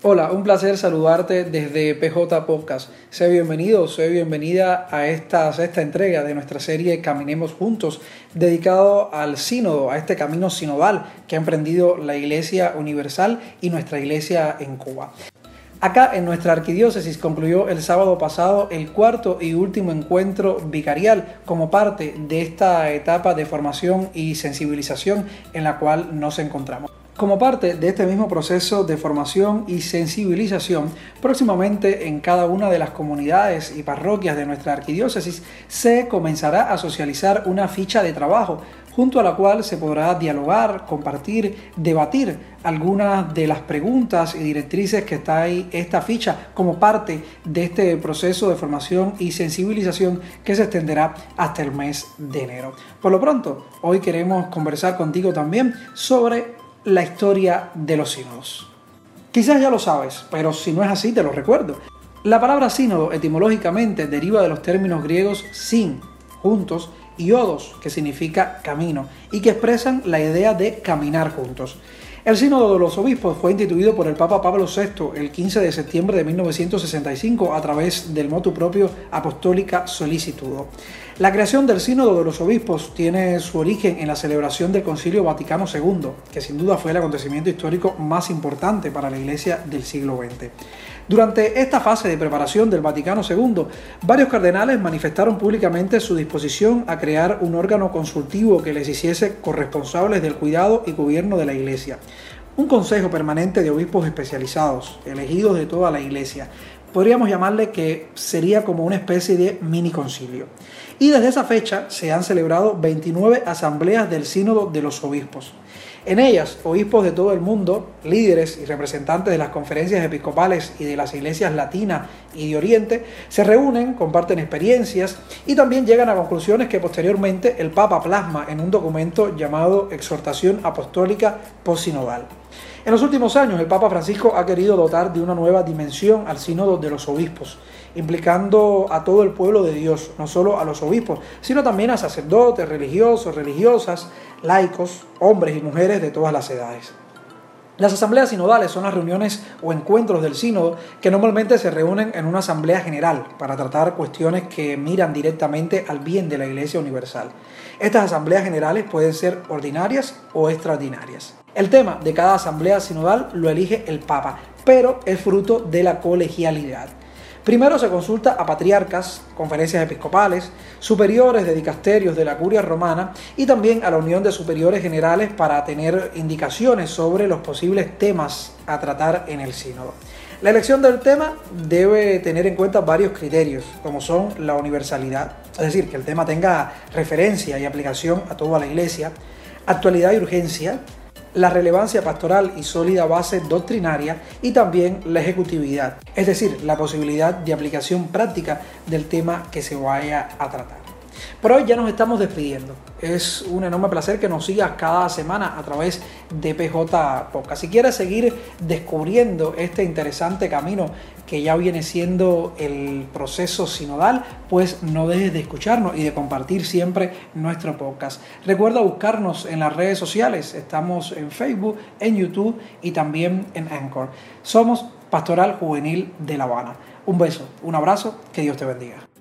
Hola, un placer saludarte desde PJ Podcast. Sé bienvenido, sé bienvenida a esta sexta entrega de nuestra serie Caminemos Juntos, dedicado al sínodo, a este camino sinodal que ha emprendido la Iglesia Universal y nuestra Iglesia en Cuba. Acá en nuestra arquidiócesis concluyó el sábado pasado el cuarto y último encuentro vicarial como parte de esta etapa de formación y sensibilización en la cual nos encontramos. Como parte de este mismo proceso de formación y sensibilización, próximamente en cada una de las comunidades y parroquias de nuestra arquidiócesis se comenzará a socializar una ficha de trabajo junto a la cual se podrá dialogar, compartir, debatir algunas de las preguntas y directrices que está ahí esta ficha como parte de este proceso de formación y sensibilización que se extenderá hasta el mes de enero. Por lo pronto, hoy queremos conversar contigo también sobre la historia de los sínodos. Quizás ya lo sabes, pero si no es así te lo recuerdo. La palabra sínodo etimológicamente deriva de los términos griegos sin, juntos, y odos, que significa camino, y que expresan la idea de caminar juntos. El Sínodo de los Obispos fue instituido por el Papa Pablo VI el 15 de septiembre de 1965 a través del motu propio Apostólica Solicitudo. La creación del Sínodo de los Obispos tiene su origen en la celebración del Concilio Vaticano II, que sin duda fue el acontecimiento histórico más importante para la Iglesia del siglo XX. Durante esta fase de preparación del Vaticano II, varios cardenales manifestaron públicamente su disposición a crear un órgano consultivo que les hiciese corresponsables del cuidado y gobierno de la Iglesia. Un consejo permanente de obispos especializados, elegidos de toda la Iglesia. Podríamos llamarle que sería como una especie de mini concilio. Y desde esa fecha se han celebrado 29 asambleas del Sínodo de los Obispos. En ellas, obispos de todo el mundo, líderes y representantes de las conferencias episcopales y de las iglesias latina y de Oriente, se reúnen, comparten experiencias y también llegan a conclusiones que posteriormente el Papa plasma en un documento llamado Exhortación Apostólica Posinodal. En los últimos años, el Papa Francisco ha querido dotar de una nueva dimensión al sínodo de los obispos, implicando a todo el pueblo de Dios, no solo a los obispos, sino también a sacerdotes, religiosos, religiosas, laicos, hombres y mujeres de todas las edades. Las asambleas sinodales son las reuniones o encuentros del sínodo que normalmente se reúnen en una asamblea general para tratar cuestiones que miran directamente al bien de la Iglesia Universal. Estas asambleas generales pueden ser ordinarias o extraordinarias. El tema de cada asamblea sinodal lo elige el Papa, pero es fruto de la colegialidad. Primero se consulta a patriarcas, conferencias episcopales, superiores de dicasterios de la curia romana y también a la Unión de Superiores Generales para tener indicaciones sobre los posibles temas a tratar en el sínodo. La elección del tema debe tener en cuenta varios criterios, como son la universalidad, es decir, que el tema tenga referencia y aplicación a toda la iglesia, actualidad y urgencia, la relevancia pastoral y sólida base doctrinaria y también la ejecutividad, es decir, la posibilidad de aplicación práctica del tema que se vaya a tratar. Por hoy ya nos estamos despidiendo. Es un enorme placer que nos sigas cada semana a través de PJ Podcast. Si quieres seguir descubriendo este interesante camino que ya viene siendo el proceso sinodal, pues no dejes de escucharnos y de compartir siempre nuestro podcast. Recuerda buscarnos en las redes sociales. Estamos en Facebook, en YouTube y también en Anchor. Somos Pastoral Juvenil de La Habana. Un beso, un abrazo, que Dios te bendiga.